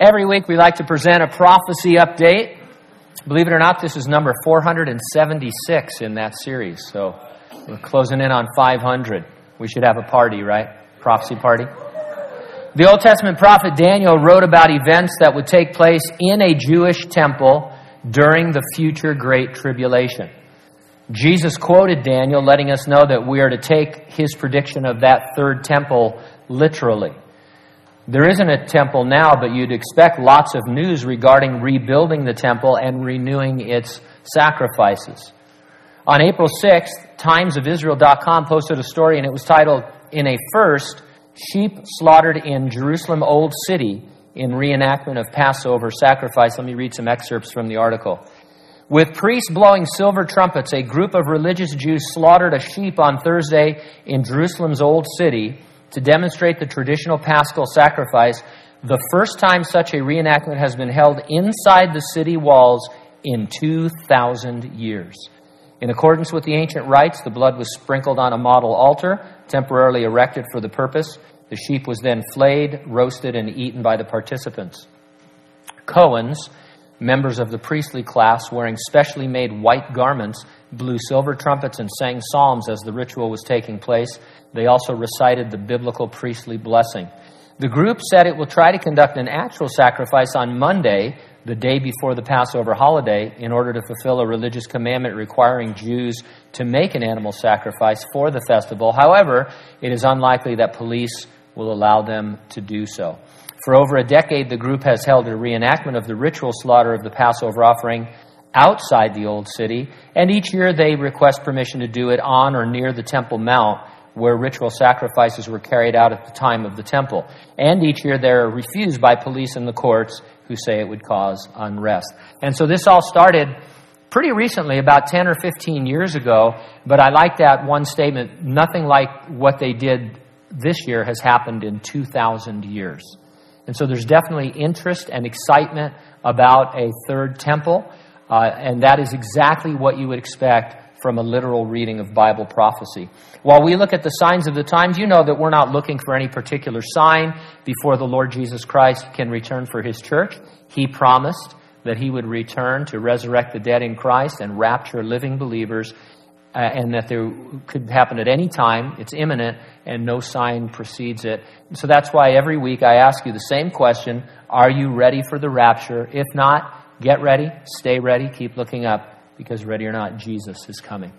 Every week we like to present a prophecy update. Believe it or not, this is number 476 in that series. So we're closing in on 500. We should have a party, right? Prophecy party. The Old Testament prophet Daniel wrote about events that would take place in a Jewish temple during the future Great Tribulation. Jesus quoted Daniel, letting us know that we are to take his prediction of that third temple literally. There isn't a temple now, but you'd expect lots of news regarding rebuilding the temple and renewing its sacrifices. On April 6th, timesofisrael.com posted a story and it was titled, In a First, Sheep Slaughtered in Jerusalem Old City in Reenactment of Passover Sacrifice. Let me read some excerpts from the article. With priests blowing silver trumpets, a group of religious Jews slaughtered a sheep on Thursday in Jerusalem's Old City to demonstrate the traditional paschal sacrifice, the first time such a reenactment has been held inside the city walls in 2,000 years. In accordance with the ancient rites, the blood was sprinkled on a model altar, temporarily erected for the purpose. The sheep was then flayed, roasted, and eaten by the participants. Cohens, members of the priestly class wearing specially made white garments, blew silver trumpets and sang psalms as the ritual was taking place. They also recited the biblical priestly blessing. The group said it will try to conduct an actual sacrifice on Monday, the day before the Passover holiday, in order to fulfill a religious commandment requiring Jews to make an animal sacrifice for the festival. However, it is unlikely that police will allow them to do so. For over a decade, the group has held a reenactment of the ritual slaughter of the Passover offering outside the Old City, and each year they request permission to do it on or near the Temple Mount where ritual sacrifices were carried out at the time of the temple. And each year they're refused by police and the courts who say it would cause unrest. And so this all started pretty recently, about 10 or 15 years ago, but I like that one statement nothing like what they did this year has happened in 2,000 years. And so there's definitely interest and excitement about a third temple, uh, and that is exactly what you would expect from a literal reading of Bible prophecy. While we look at the signs of the times, you know that we're not looking for any particular sign before the Lord Jesus Christ can return for his church. He promised that he would return to resurrect the dead in Christ and rapture living believers, uh, and that there could happen at any time. It's imminent, and no sign precedes it. So that's why every week I ask you the same question Are you ready for the rapture? If not, get ready, stay ready, keep looking up because ready or not, Jesus is coming.